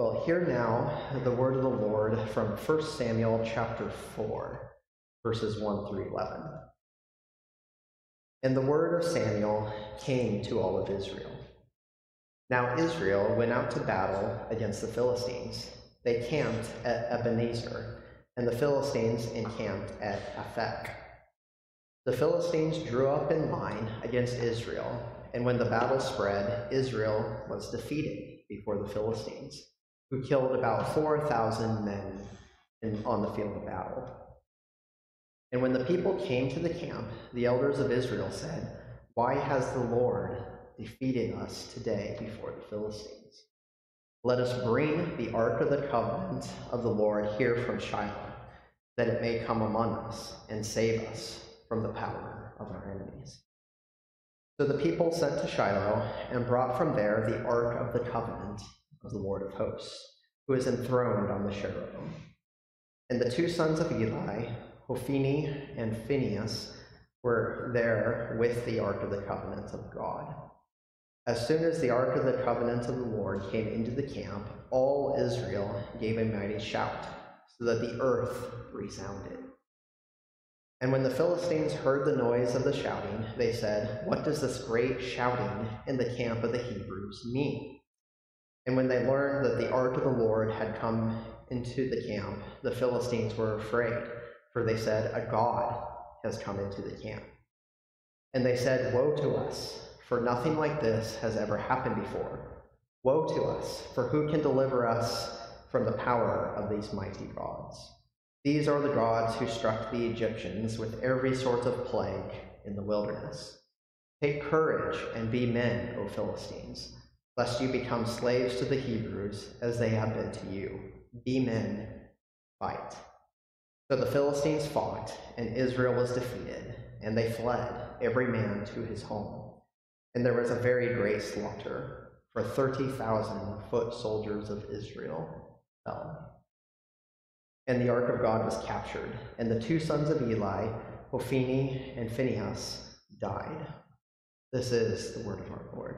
Well, hear now the word of the Lord from 1 Samuel chapter 4, verses 1 through 11. And the word of Samuel came to all of Israel. Now Israel went out to battle against the Philistines. They camped at Ebenezer, and the Philistines encamped at Aphek. The Philistines drew up in line against Israel, and when the battle spread, Israel was defeated before the Philistines who killed about 4,000 men in, on the field of battle. And when the people came to the camp, the elders of Israel said, Why has the Lord defeated us today before the Philistines? Let us bring the ark of the covenant of the Lord here from Shiloh, that it may come among us and save us from the power of our enemies. So the people sent to Shiloh and brought from there the ark of the covenant of the Lord of hosts, who is enthroned on the cherubim. And the two sons of Eli, Hophni and Phinehas, were there with the ark of the covenant of God. As soon as the ark of the covenant of the Lord came into the camp, all Israel gave a mighty shout, so that the earth resounded. And when the Philistines heard the noise of the shouting, they said, What does this great shouting in the camp of the Hebrews mean? And when they learned that the ark of the Lord had come into the camp, the Philistines were afraid, for they said, A God has come into the camp. And they said, Woe to us, for nothing like this has ever happened before. Woe to us, for who can deliver us from the power of these mighty gods? These are the gods who struck the Egyptians with every sort of plague in the wilderness. Take courage and be men, O Philistines lest you become slaves to the Hebrews as they have been to you. Be men, fight. So the Philistines fought, and Israel was defeated, and they fled, every man to his home. And there was a very great slaughter, for 30,000 foot soldiers of Israel fell. And the ark of God was captured, and the two sons of Eli, Hophni and Phinehas, died. This is the word of our Lord.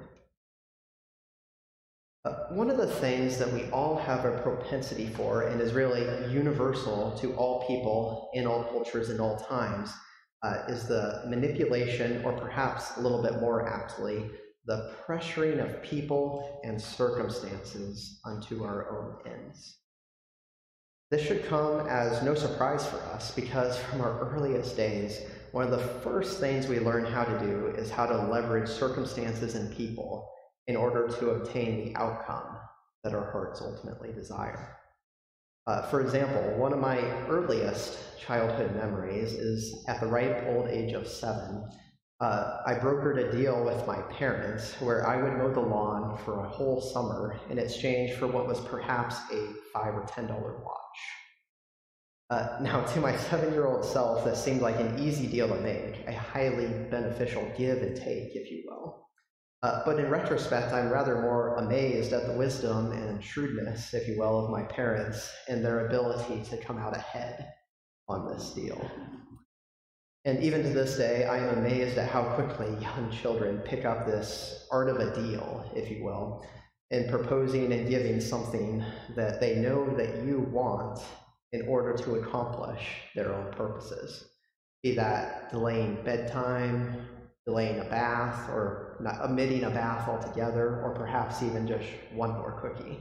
Uh, one of the things that we all have a propensity for and is really universal to all people in all cultures in all times uh, is the manipulation, or perhaps a little bit more aptly, the pressuring of people and circumstances unto our own ends. This should come as no surprise for us because from our earliest days, one of the first things we learn how to do is how to leverage circumstances and people in order to obtain the outcome that our hearts ultimately desire. Uh, for example, one of my earliest childhood memories is at the ripe old age of seven. Uh, I brokered a deal with my parents where I would mow the lawn for a whole summer in exchange for what was perhaps a five or ten dollar watch. Uh, now, to my seven year old self, this seemed like an easy deal to make, a highly beneficial give and take, if you will. Uh, but in retrospect, I'm rather more amazed at the wisdom and shrewdness, if you will, of my parents and their ability to come out ahead on this deal. And even to this day, I am amazed at how quickly young children pick up this art of a deal, if you will, in proposing and giving something that they know that you want in order to accomplish their own purposes. Be that delaying bedtime, delaying a bath, or not omitting a bath altogether, or perhaps even just one more cookie.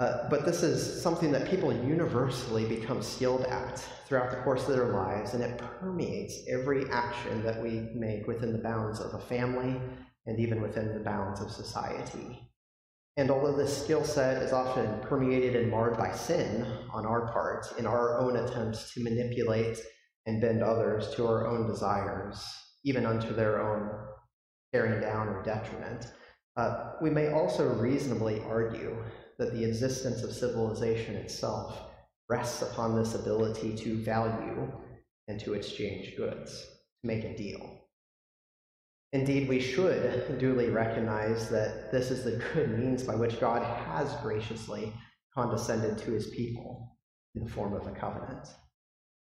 Uh, but this is something that people universally become skilled at throughout the course of their lives, and it permeates every action that we make within the bounds of a family and even within the bounds of society. And although this skill set is often permeated and marred by sin on our part in our own attempts to manipulate and bend others to our own desires, even unto their own tearing down or detriment. Uh, we may also reasonably argue that the existence of civilization itself rests upon this ability to value and to exchange goods, to make a deal. Indeed, we should duly recognize that this is the good means by which God has graciously condescended to his people in the form of a covenant.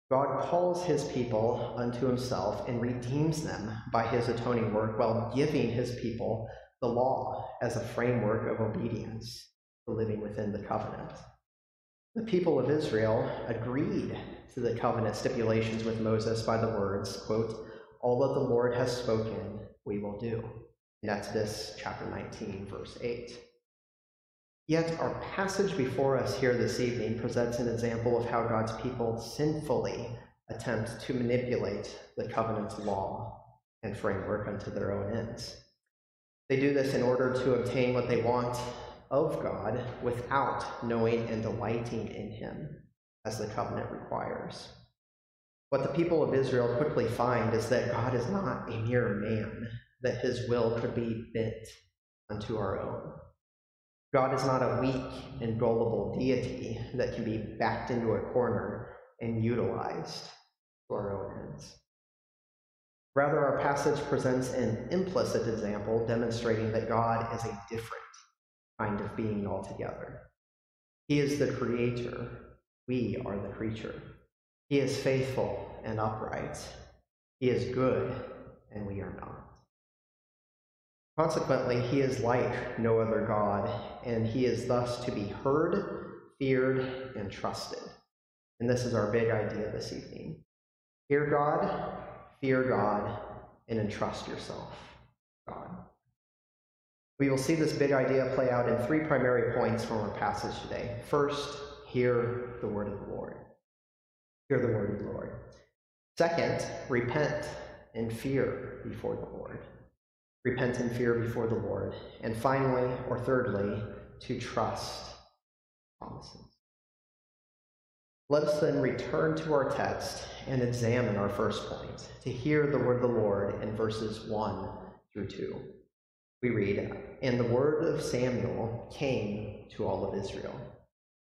God calls his people unto himself and redeems them by his atoning work while giving his people the law as a framework of obedience, to living within the covenant. The people of Israel agreed to the covenant stipulations with Moses by the words, quote, All that the Lord has spoken, we will do. Exodus chapter 19, verse 8. Yet our passage before us here this evening presents an example of how God's people sinfully attempt to manipulate the covenant's law and framework unto their own ends. They do this in order to obtain what they want of God without knowing and delighting in Him, as the covenant requires. What the people of Israel quickly find is that God is not a mere man, that His will could be bent unto our own. God is not a weak and gullible deity that can be backed into a corner and utilized for our own ends. Rather, our passage presents an implicit example demonstrating that God is a different kind of being altogether. He is the creator, we are the creature. He is faithful and upright. He is good, and we are not. Consequently, he is like no other God, and he is thus to be heard, feared, and trusted. And this is our big idea this evening. Hear God, fear God, and entrust yourself, God. We will see this big idea play out in three primary points from our passage today. First, hear the word of the Lord. Hear the word of the Lord. Second, repent and fear before the Lord. Repent and fear before the Lord. And finally, or thirdly, to trust promises. Let us then return to our text and examine our first point to hear the word of the Lord in verses 1 through 2 we read, And the word of Samuel came to all of Israel.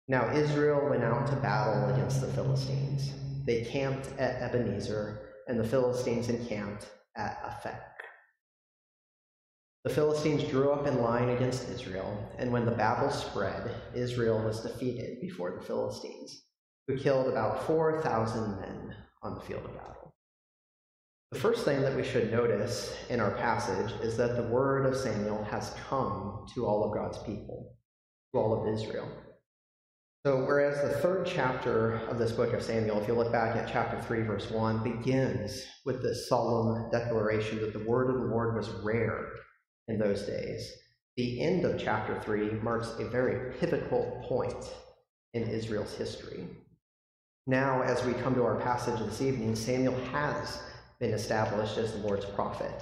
Now Israel went out to battle against the Philistines. They camped at Ebenezer, and the Philistines encamped at Aphek. The Philistines drew up in line against Israel, and when the battle spread, Israel was defeated before the Philistines, who killed about 4,000 men on the field of battle. The first thing that we should notice in our passage is that the word of Samuel has come to all of God's people, to all of Israel. So, whereas the third chapter of this book of Samuel, if you look back at chapter 3, verse 1, begins with this solemn declaration that the word of the Lord was rare in those days, the end of chapter 3 marks a very pivotal point in Israel's history. Now, as we come to our passage this evening, Samuel has been established as the Lord's prophet.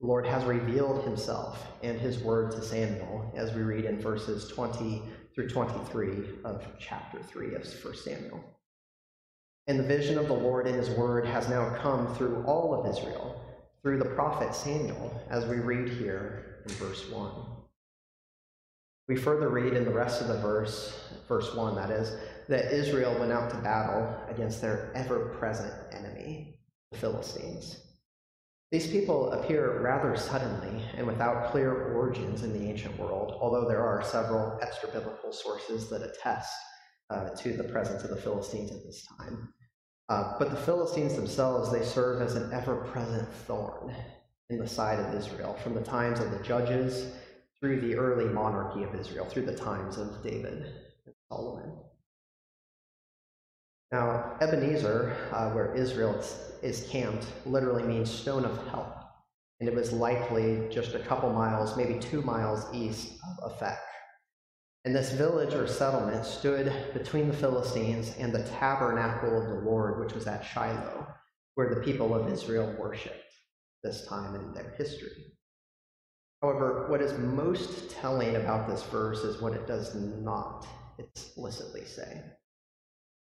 The Lord has revealed himself and his word to Samuel, as we read in verses 20 through 23 of chapter 3 of 1 Samuel. And the vision of the Lord and his word has now come through all of Israel, through the prophet Samuel, as we read here in verse 1. We further read in the rest of the verse, verse 1, that is, that Israel went out to battle against their ever present enemy, the Philistines. These people appear rather suddenly and without clear origins in the ancient world, although there are several extra biblical sources that attest uh, to the presence of the Philistines at this time. Uh, but the Philistines themselves, they serve as an ever present thorn in the side of Israel from the times of the judges through the early monarchy of Israel, through the times of David and Solomon. Now, Ebenezer, uh, where Israel is camped, literally means stone of help. And it was likely just a couple miles, maybe two miles east of Aphek. And this village or settlement stood between the Philistines and the tabernacle of the Lord, which was at Shiloh, where the people of Israel worshiped this time in their history. However, what is most telling about this verse is what it does not explicitly say.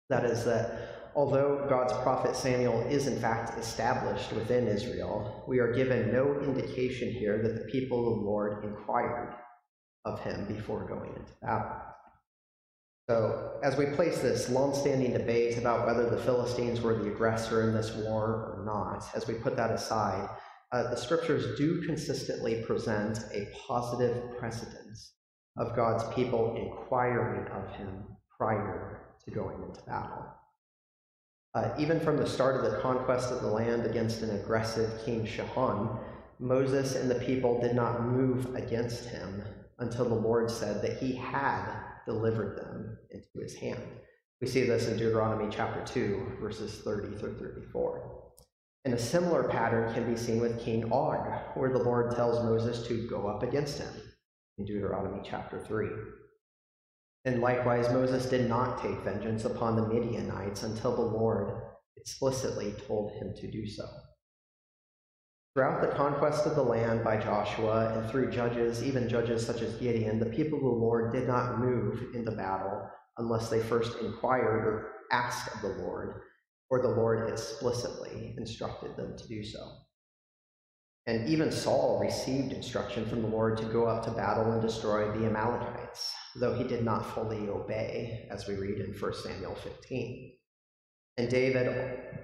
That is, that although God's prophet Samuel is in fact established within Israel, we are given no indication here that the people of the Lord inquired of him before going into battle. So, as we place this long-standing debate about whether the Philistines were the aggressor in this war or not, as we put that aside, uh, the scriptures do consistently present a positive precedence of God's people inquiring of him prior to going into battle. Uh, even from the start of the conquest of the land against an aggressive King Sihon, Moses and the people did not move against him, until the Lord said that he had delivered them into his hand. We see this in Deuteronomy chapter 2, verses 30 through 34. And a similar pattern can be seen with King Og, where the Lord tells Moses to go up against him in Deuteronomy chapter 3. And likewise, Moses did not take vengeance upon the Midianites until the Lord explicitly told him to do so. Throughout the conquest of the land by Joshua and through judges, even judges such as Gideon, the people of the Lord did not move into battle unless they first inquired or asked of the Lord, or the Lord explicitly instructed them to do so. And even Saul received instruction from the Lord to go up to battle and destroy the Amalekites, though he did not fully obey, as we read in 1 Samuel 15. And David,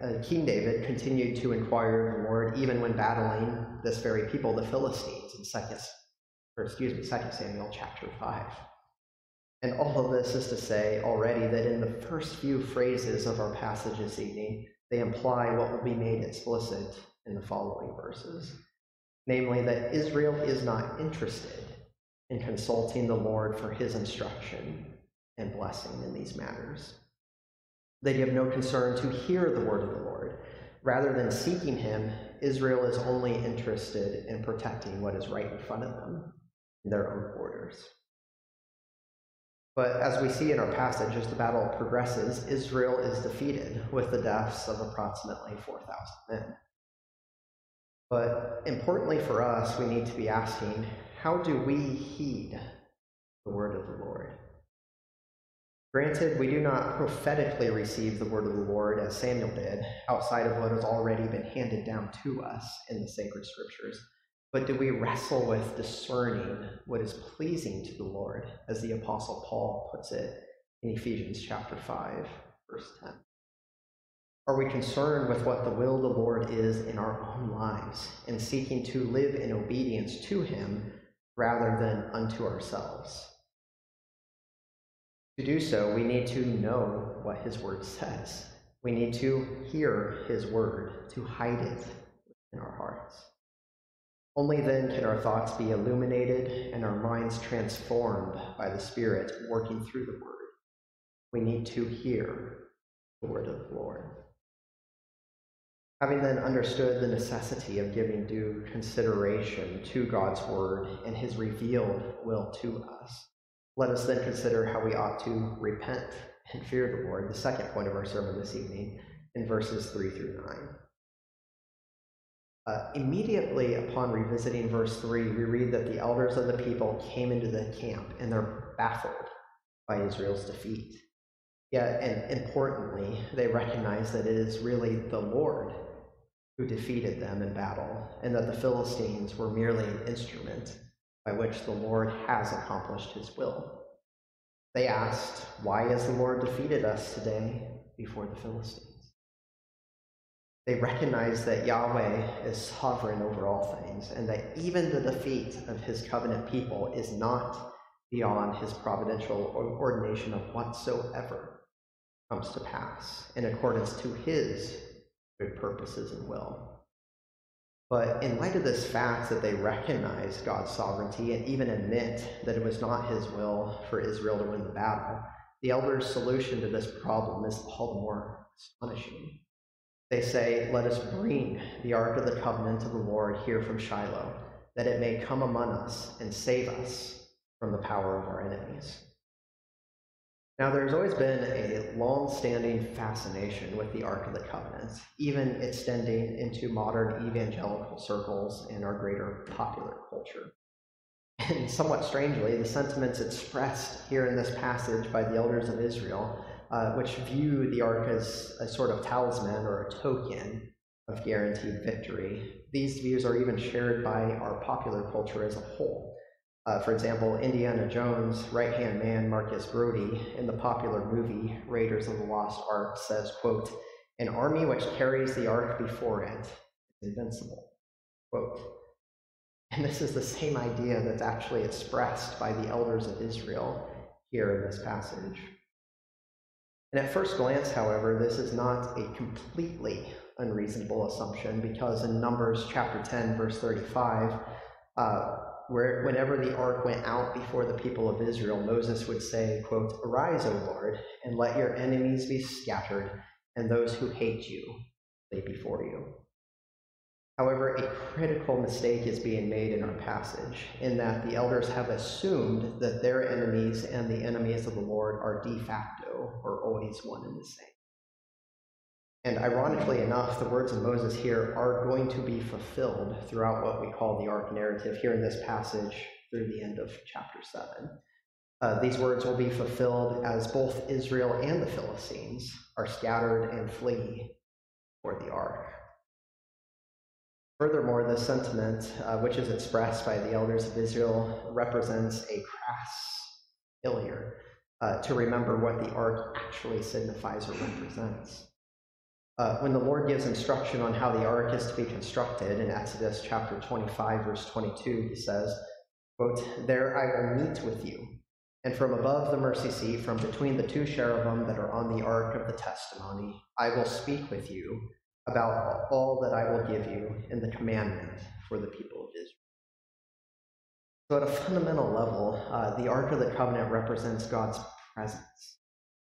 uh, King David, continued to inquire of the Lord even when battling this very people, the Philistines, in second, or excuse me, Second Samuel chapter five. And all of this is to say already that in the first few phrases of our passage this evening, they imply what will be made explicit in the following verses, namely that Israel is not interested in consulting the Lord for his instruction and blessing in these matters. That They have no concern to hear the word of the Lord. Rather than seeking him, Israel is only interested in protecting what is right in front of them, in their own borders. But as we see in our passage, as the battle progresses, Israel is defeated with the deaths of approximately 4,000 men. But importantly for us, we need to be asking how do we heed the word of the Lord? Granted, we do not prophetically receive the word of the Lord as Samuel did, outside of what has already been handed down to us in the sacred scriptures, but do we wrestle with discerning what is pleasing to the Lord, as the Apostle Paul puts it in Ephesians chapter 5, verse 10? Are we concerned with what the will of the Lord is in our own lives and seeking to live in obedience to Him rather than unto ourselves? To do so, we need to know what His Word says. We need to hear His Word, to hide it in our hearts. Only then can our thoughts be illuminated and our minds transformed by the Spirit working through the Word. We need to hear the Word of the Lord. Having then understood the necessity of giving due consideration to God's Word and His revealed will to us, let us then consider how we ought to repent and fear the Lord, the second point of our sermon this evening, in verses 3 through 9. Uh, immediately upon revisiting verse 3, we read that the elders of the people came into the camp and they're baffled by Israel's defeat. Yet, and importantly, they recognize that it is really the Lord who defeated them in battle, and that the Philistines were merely an instrument by which the Lord has accomplished his will. They asked, Why has the Lord defeated us today before the Philistines? They recognize that Yahweh is sovereign over all things, and that even the defeat of his covenant people is not beyond his providential ordination of whatsoever comes to pass in accordance to his good purposes and will. But in light of this fact that they recognize God's sovereignty and even admit that it was not his will for Israel to win the battle, the elders' solution to this problem is all the more astonishing. They say, Let us bring the ark of the covenant of the Lord here from Shiloh, that it may come among us and save us from the power of our enemies. Now, there's always been a long standing fascination with the Ark of the Covenant, even extending into modern evangelical circles and our greater popular culture. And somewhat strangely, the sentiments expressed here in this passage by the elders of Israel, uh, which view the Ark as a sort of talisman or a token of guaranteed victory, these views are even shared by our popular culture as a whole. Uh, for example, Indiana Jones' right-hand man, Marcus Brody, in the popular movie Raiders of the Lost Ark says, quote, an army which carries the ark before it is invincible, quote. And this is the same idea that's actually expressed by the elders of Israel here in this passage. And at first glance, however, this is not a completely unreasonable assumption because in Numbers chapter 10, verse 35, uh, where whenever the ark went out before the people of Israel, Moses would say, quote, Arise, O Lord, and let your enemies be scattered, and those who hate you lay before you. However, a critical mistake is being made in our passage, in that the elders have assumed that their enemies and the enemies of the Lord are de facto, or always one and the same. And ironically enough, the words of Moses here are going to be fulfilled throughout what we call the ark narrative here in this passage through the end of chapter 7. Uh, these words will be fulfilled as both Israel and the Philistines are scattered and flee for the ark. Furthermore, the sentiment, uh, which is expressed by the elders of Israel, represents a crass failure uh, to remember what the ark actually signifies or represents. Uh, when the Lord gives instruction on how the ark is to be constructed in Exodus chapter 25, verse 22, he says, quote, There I will meet with you, and from above the mercy seat, from between the two cherubim that are on the ark of the testimony, I will speak with you about all that I will give you in the commandment for the people of Israel. So, at a fundamental level, uh, the Ark of the Covenant represents God's presence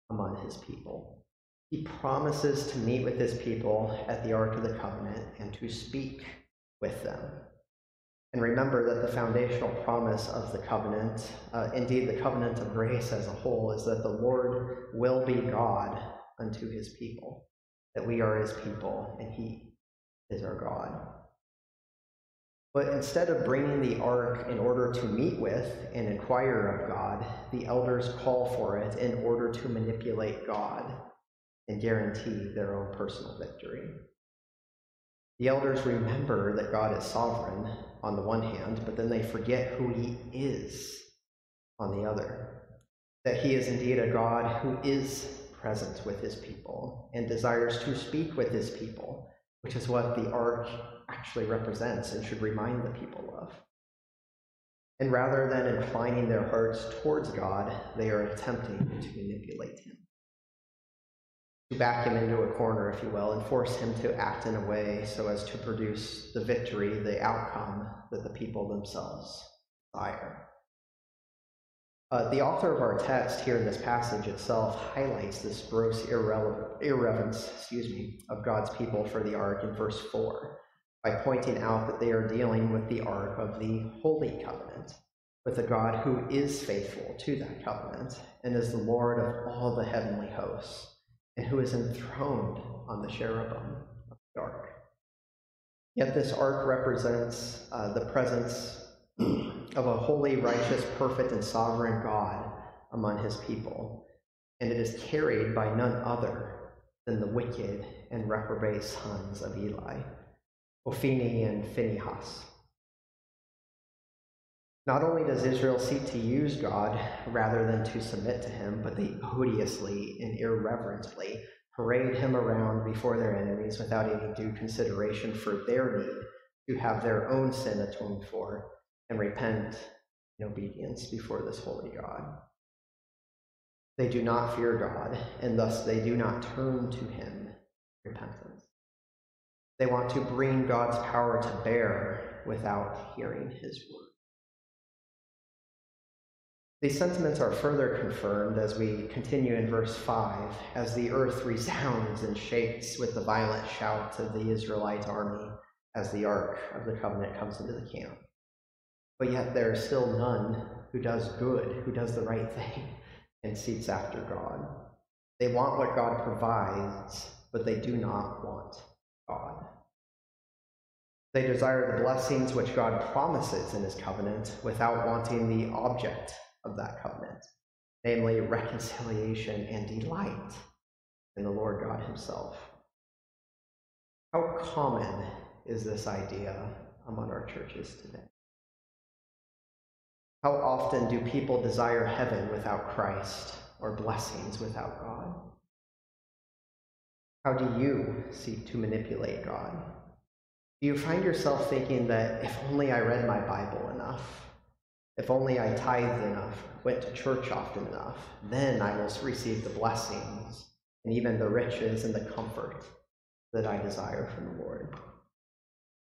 among his people. He promises to meet with his people at the Ark of the Covenant and to speak with them. And remember that the foundational promise of the covenant, uh, indeed the covenant of grace as a whole, is that the Lord will be God unto his people that we are his people and he is our God. But instead of bringing the ark in order to meet with and inquire of God, the elders call for it in order to manipulate God and guarantee their own personal victory. The elders remember that God is sovereign on the one hand, but then they forget who he is on the other. That he is indeed a God who is present with his people and desires to speak with his people, which is what the ark actually represents and should remind the people of. And rather than inclining their hearts towards God, they are attempting to manipulate him. To back him into a corner, if you will, and force him to act in a way so as to produce the victory, the outcome that the people themselves desire. Uh, the author of our text here in this passage itself highlights this gross irreverence, excuse me, of God's people for the ark in verse 4 by pointing out that they are dealing with the ark of the holy covenant, with a God who is faithful to that covenant and is the Lord of all the heavenly hosts, and who is enthroned on the cherubim of the ark. Yet this ark represents uh, the presence of a holy, righteous, perfect, and sovereign God among his people, and it is carried by none other than the wicked and reprobate sons of Eli, Hophni and Phinehas. Not only does Israel seek to use God rather than to submit to him, but they odiously and irreverently parade him around before their enemies without any due consideration for their need to have their own sin atoned for and repent in obedience before this holy God. They do not fear God, and thus they do not turn to him in repentance. They want to bring God's power to bear without hearing his word. These sentiments are further confirmed as we continue in verse 5, as the earth resounds and shakes with the violent shout of the Israelite army as the ark of the covenant comes into the camp. But yet there is still none who does good, who does the right thing, and seeks after God. They want what God provides, but they do not want God. They desire the blessings which God promises in his covenant without wanting the object of that covenant, namely reconciliation and delight in the Lord God himself. How common is this idea among our churches today? How often do people desire heaven without Christ or blessings without God? How do you seek to manipulate God? Do you find yourself thinking that if only I read my Bible enough, if only I tithed enough, went to church often enough, then I will receive the blessings and even the riches and the comfort that I desire from the Lord?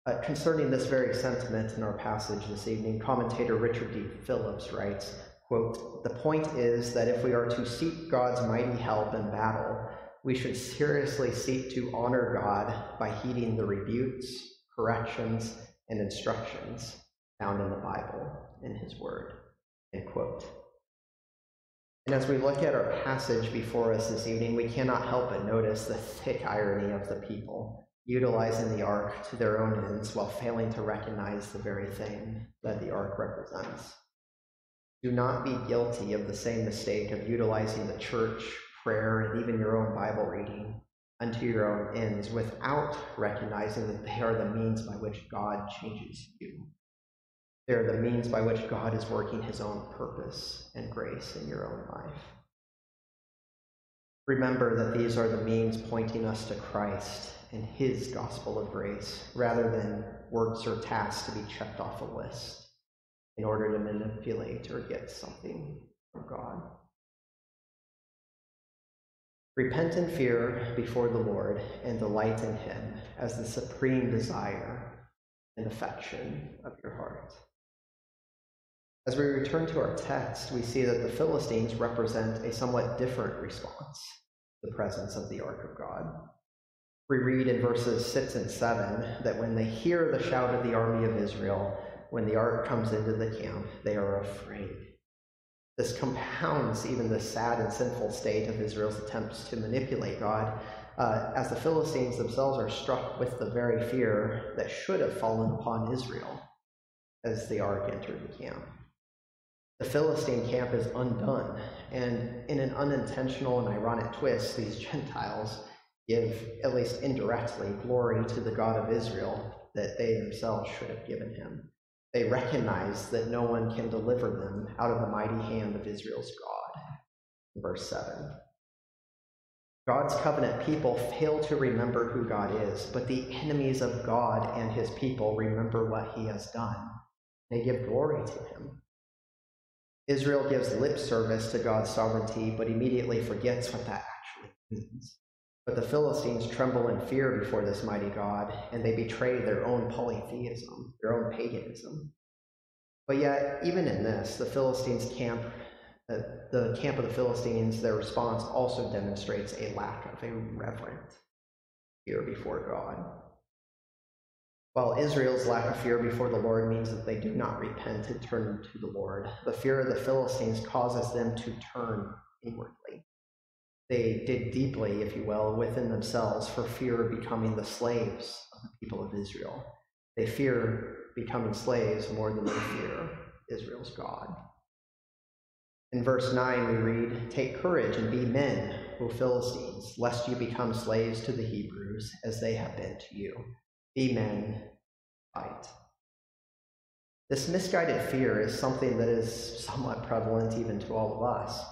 Uh, concerning this very sentiment in our passage this evening, commentator Richard D. Phillips writes, quote, The point is that if we are to seek God's mighty help in battle, we should seriously seek to honor God by heeding the rebukes, corrections, and instructions found in the Bible, in His Word. End quote. And as we look at our passage before us this evening, we cannot help but notice the thick irony of the people utilizing the ark to their own ends while failing to recognize the very thing that the ark represents. Do not be guilty of the same mistake of utilizing the church, prayer, and even your own Bible reading unto your own ends without recognizing that they are the means by which God changes you. They are the means by which God is working his own purpose and grace in your own life. Remember that these are the means pointing us to Christ and his gospel of grace, rather than works or tasks to be checked off a list in order to manipulate or get something from God. Repent in fear before the Lord and delight in him as the supreme desire and affection of your heart. As we return to our text, we see that the Philistines represent a somewhat different response to the presence of the ark of God. We read in verses 6 and 7 that when they hear the shout of the army of Israel, when the ark comes into the camp, they are afraid. This compounds even the sad and sinful state of Israel's attempts to manipulate God, uh, as the Philistines themselves are struck with the very fear that should have fallen upon Israel as the ark entered the camp. The Philistine camp is undone, and in an unintentional and ironic twist, these Gentiles give, at least indirectly, glory to the God of Israel that they themselves should have given him. They recognize that no one can deliver them out of the mighty hand of Israel's God. Verse 7. God's covenant people fail to remember who God is, but the enemies of God and his people remember what he has done. They give glory to him. Israel gives lip service to God's sovereignty, but immediately forgets what that actually means. But the Philistines tremble in fear before this mighty God, and they betray their own polytheism, their own paganism. But yet, even in this, the Philistines' camp, uh, the camp of the Philistines, their response also demonstrates a lack of a reverent fear before God. While Israel's lack of fear before the Lord means that they do not repent and turn to the Lord, the fear of the Philistines causes them to turn inwardly. They dig deeply, if you will, within themselves for fear of becoming the slaves of the people of Israel. They fear becoming slaves more than they fear Israel's God. In verse 9, we read, Take courage and be men, O Philistines, lest you become slaves to the Hebrews, as they have been to you. Be men, fight. This misguided fear is something that is somewhat prevalent even to all of us.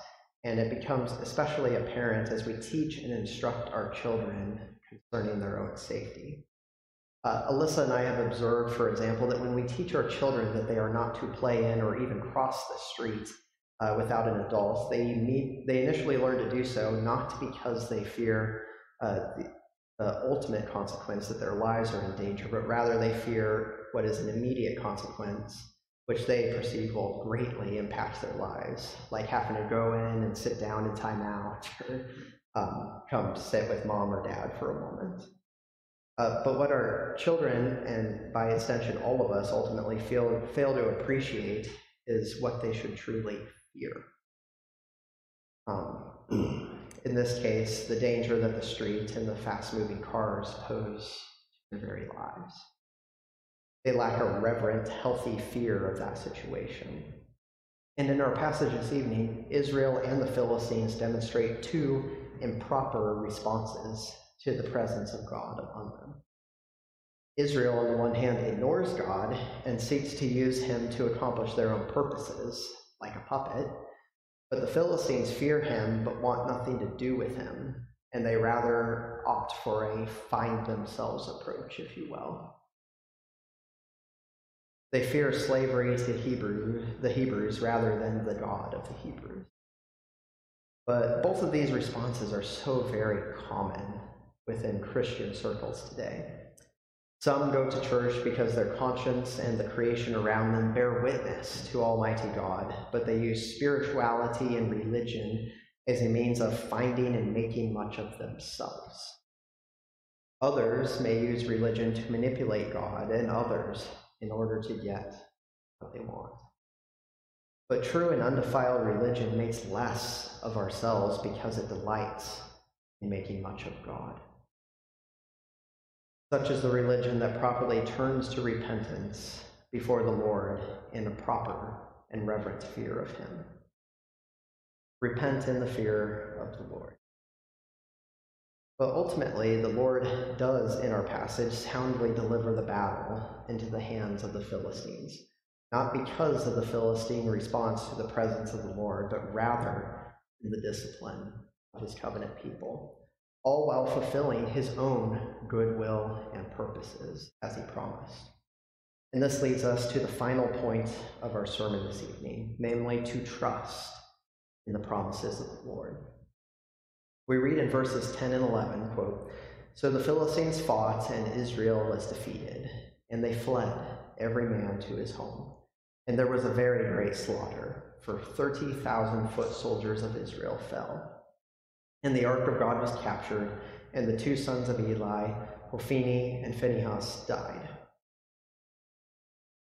And it becomes especially apparent as we teach and instruct our children concerning their own safety. Uh, Alyssa and I have observed, for example, that when we teach our children that they are not to play in or even cross the street uh, without an adult, they, meet, they initially learn to do so not because they fear uh, the, the ultimate consequence that their lives are in danger, but rather they fear what is an immediate consequence which they perceive will greatly impact their lives, like having to go in and sit down in timeout or um, come sit with mom or dad for a moment. Uh, but what our children, and by extension all of us, ultimately feel, fail to appreciate is what they should truly fear. Um, in this case, the danger that the street and the fast moving cars pose to their very lives. They lack a reverent, healthy fear of that situation. And in our passage this evening, Israel and the Philistines demonstrate two improper responses to the presence of God among them. Israel, on the one hand, ignores God and seeks to use him to accomplish their own purposes, like a puppet. But the Philistines fear him but want nothing to do with him, and they rather opt for a find themselves approach, if you will. They fear slavery to Hebrew, the Hebrews rather than the God of the Hebrews. But both of these responses are so very common within Christian circles today. Some go to church because their conscience and the creation around them bear witness to Almighty God, but they use spirituality and religion as a means of finding and making much of themselves. Others may use religion to manipulate God and others in order to get what they want. But true and undefiled religion makes less of ourselves because it delights in making much of God. Such is the religion that properly turns to repentance before the Lord in a proper and reverent fear of Him. Repent in the fear of the Lord. But ultimately, the Lord does, in our passage, soundly deliver the battle into the hands of the Philistines, not because of the Philistine response to the presence of the Lord, but rather in the discipline of his covenant people, all while fulfilling his own goodwill and purposes as he promised. And this leads us to the final point of our sermon this evening, namely to trust in the promises of the Lord. We read in verses 10 and 11, quote, So the Philistines fought, and Israel was defeated, and they fled, every man to his home. And there was a very great slaughter, for 30,000 foot soldiers of Israel fell. And the ark of God was captured, and the two sons of Eli, Hophni and Phinehas, died.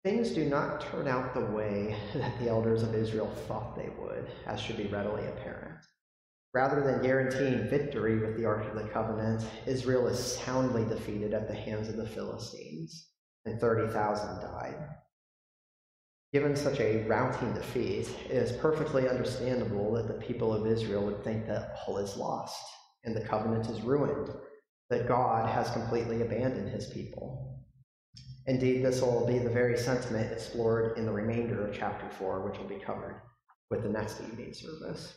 Things do not turn out the way that the elders of Israel thought they would, as should be readily apparent. Rather than guaranteeing victory with the Ark of the Covenant, Israel is soundly defeated at the hands of the Philistines, and 30,000 died. Given such a routing defeat, it is perfectly understandable that the people of Israel would think that all is lost and the covenant is ruined, that God has completely abandoned his people. Indeed, this will be the very sentiment explored in the remainder of chapter 4, which will be covered with the next evening service.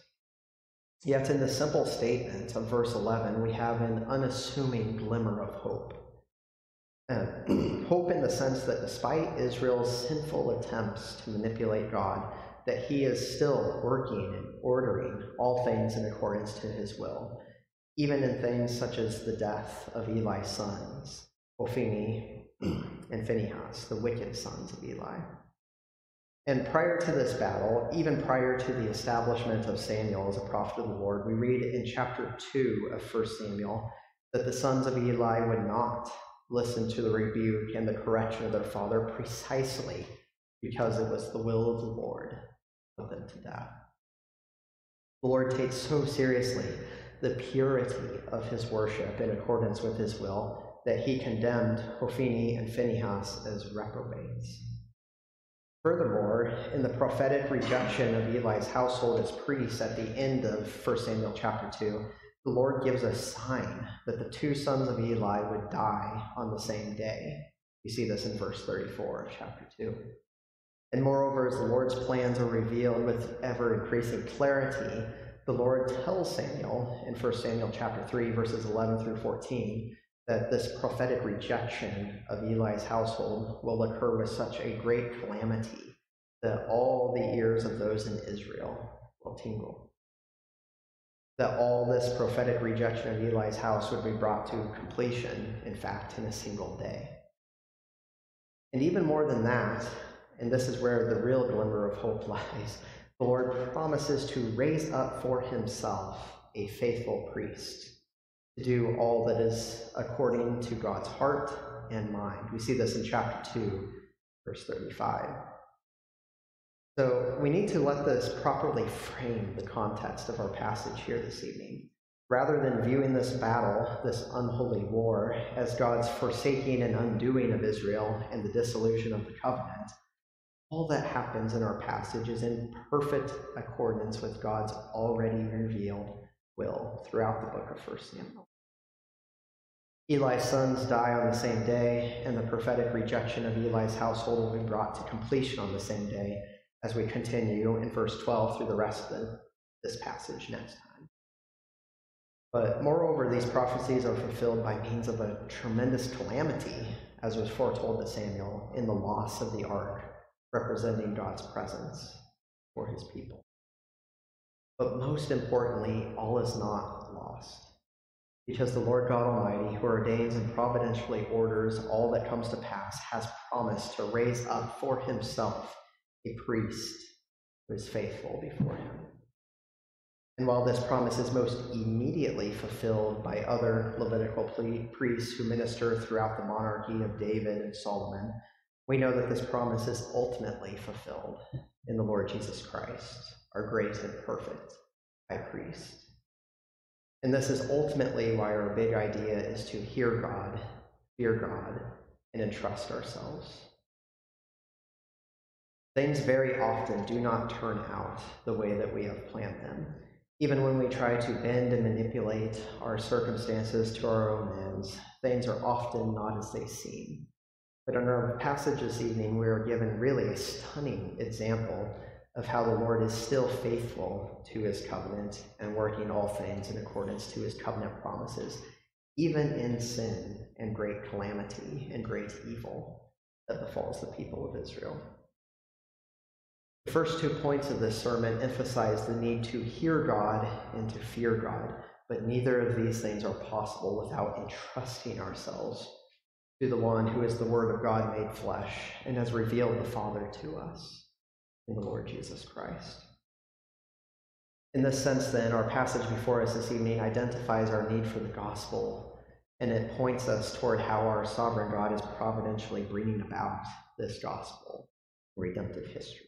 Yet in the simple statement of verse 11, we have an unassuming glimmer of hope. Uh, hope in the sense that despite Israel's sinful attempts to manipulate God, that he is still working and ordering all things in accordance to his will, even in things such as the death of Eli's sons, Hophni and Phinehas, the wicked sons of Eli. And prior to this battle, even prior to the establishment of Samuel as a prophet of the Lord, we read in chapter 2 of 1 Samuel that the sons of Eli would not listen to the rebuke and the correction of their father precisely because it was the will of the Lord put them to death. The Lord takes so seriously the purity of his worship in accordance with his will that he condemned Hophni and Phinehas as reprobates. Furthermore, in the prophetic rejection of Eli's household as priests at the end of 1 Samuel chapter 2, the Lord gives a sign that the two sons of Eli would die on the same day. You see this in verse 34 of chapter 2. And moreover, as the Lord's plans are revealed with ever increasing clarity, the Lord tells Samuel in 1 Samuel chapter 3, verses 11 through 14, that this prophetic rejection of Eli's household will occur with such a great calamity that all the ears of those in Israel will tingle. That all this prophetic rejection of Eli's house would be brought to completion, in fact, in a single day. And even more than that, and this is where the real glimmer of hope lies, the Lord promises to raise up for himself a faithful priest to do all that is according to God's heart and mind. We see this in chapter 2, verse 35. So we need to let this properly frame the context of our passage here this evening. Rather than viewing this battle, this unholy war, as God's forsaking and undoing of Israel and the dissolution of the covenant, all that happens in our passage is in perfect accordance with God's already revealed will throughout the book of 1 Samuel. Eli's sons die on the same day, and the prophetic rejection of Eli's household will be brought to completion on the same day as we continue in verse 12 through the rest of this passage next time. But moreover, these prophecies are fulfilled by means of a tremendous calamity, as was foretold to Samuel in the loss of the ark, representing God's presence for his people. But most importantly, all is not lost. because the Lord God Almighty, who ordains and providentially orders all that comes to pass, has promised to raise up for himself a priest who is faithful before him. And while this promise is most immediately fulfilled by other Levitical priests who minister throughout the monarchy of David and Solomon, we know that this promise is ultimately fulfilled in the Lord Jesus Christ, our great and perfect high priest. And this is ultimately why our big idea is to hear God, fear God, and entrust ourselves. Things very often do not turn out the way that we have planned them. Even when we try to bend and manipulate our circumstances to our own ends, things are often not as they seem. But in our passage this evening, we are given really a stunning example of how the Lord is still faithful to his covenant and working all things in accordance to his covenant promises, even in sin and great calamity and great evil that befalls the people of Israel. The first two points of this sermon emphasize the need to hear God and to fear God, but neither of these things are possible without entrusting ourselves to the one who is the Word of God made flesh and has revealed the Father to us in the Lord Jesus Christ. In this sense, then, our passage before us this evening identifies our need for the gospel, and it points us toward how our sovereign God is providentially bringing about this gospel, redemptive history.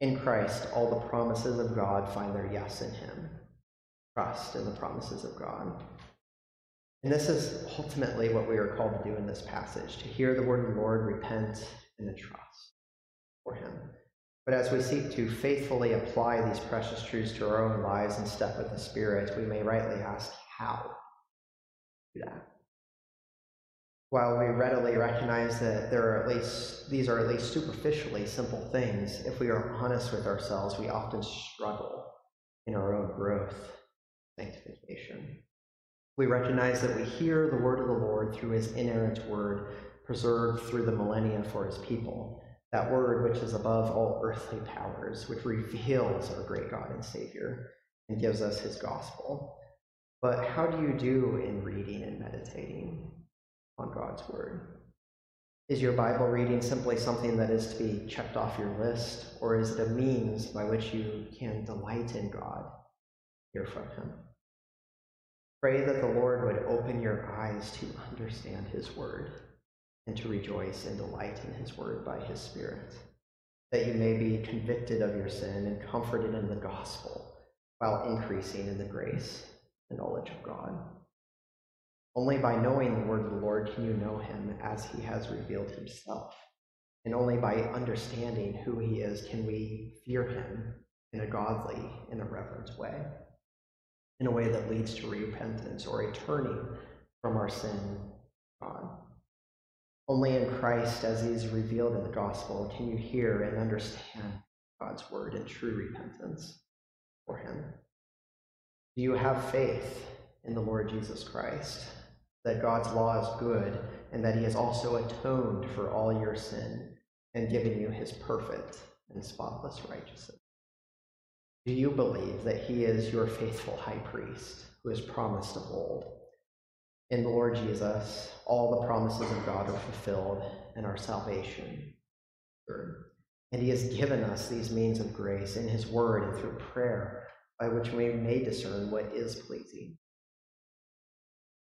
In Christ, all the promises of God find their yes in Him. Trust in the promises of God. And this is ultimately what we are called to do in this passage to hear the word of the Lord, repent, and trust for him. But as we seek to faithfully apply these precious truths to our own lives and step with the Spirit, we may rightly ask, how do that? While we readily recognize that there are at least these are at least superficially simple things, if we are honest with ourselves, we often struggle in our own growth, sanctification. We recognize that we hear the word of the Lord through his inerrant word, preserved through the millennia for his people. That word which is above all earthly powers, which reveals our great God and Savior and gives us his gospel. But how do you do in reading and meditating on God's word? Is your Bible reading simply something that is to be checked off your list, or is it a means by which you can delight in God, hear from him? Pray that the Lord would open your eyes to understand his word and to rejoice and delight in his word by his Spirit, that you may be convicted of your sin and comforted in the gospel while increasing in the grace and knowledge of God. Only by knowing the word of the Lord can you know him as he has revealed himself. And only by understanding who he is can we fear him in a godly and a reverent way in a way that leads to repentance or a turning from our sin God. Only in Christ, as he is revealed in the gospel, can you hear and understand God's word in true repentance for him. Do you have faith in the Lord Jesus Christ, that God's law is good, and that he has also atoned for all your sin and given you his perfect and spotless righteousness? Do you believe that he is your faithful high priest who has promised of old? In the Lord Jesus, all the promises of God are fulfilled and our salvation. And he has given us these means of grace in his word and through prayer by which we may discern what is pleasing.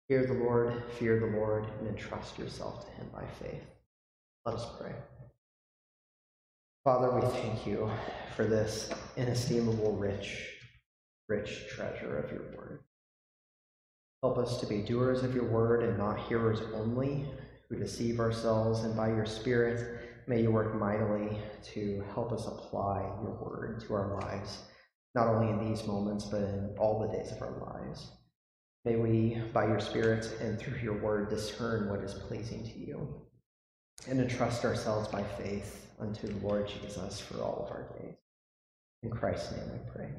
Fear the Lord, fear the Lord, and entrust yourself to him by faith. Let us pray. Father, we thank you for this inestimable, rich, rich treasure of your word. Help us to be doers of your word and not hearers only, who deceive ourselves, and by your Spirit, may you work mightily to help us apply your word to our lives, not only in these moments, but in all the days of our lives. May we, by your Spirit and through your word, discern what is pleasing to you and entrust ourselves by faith unto the Lord Jesus for all of our days. In Christ's name we pray.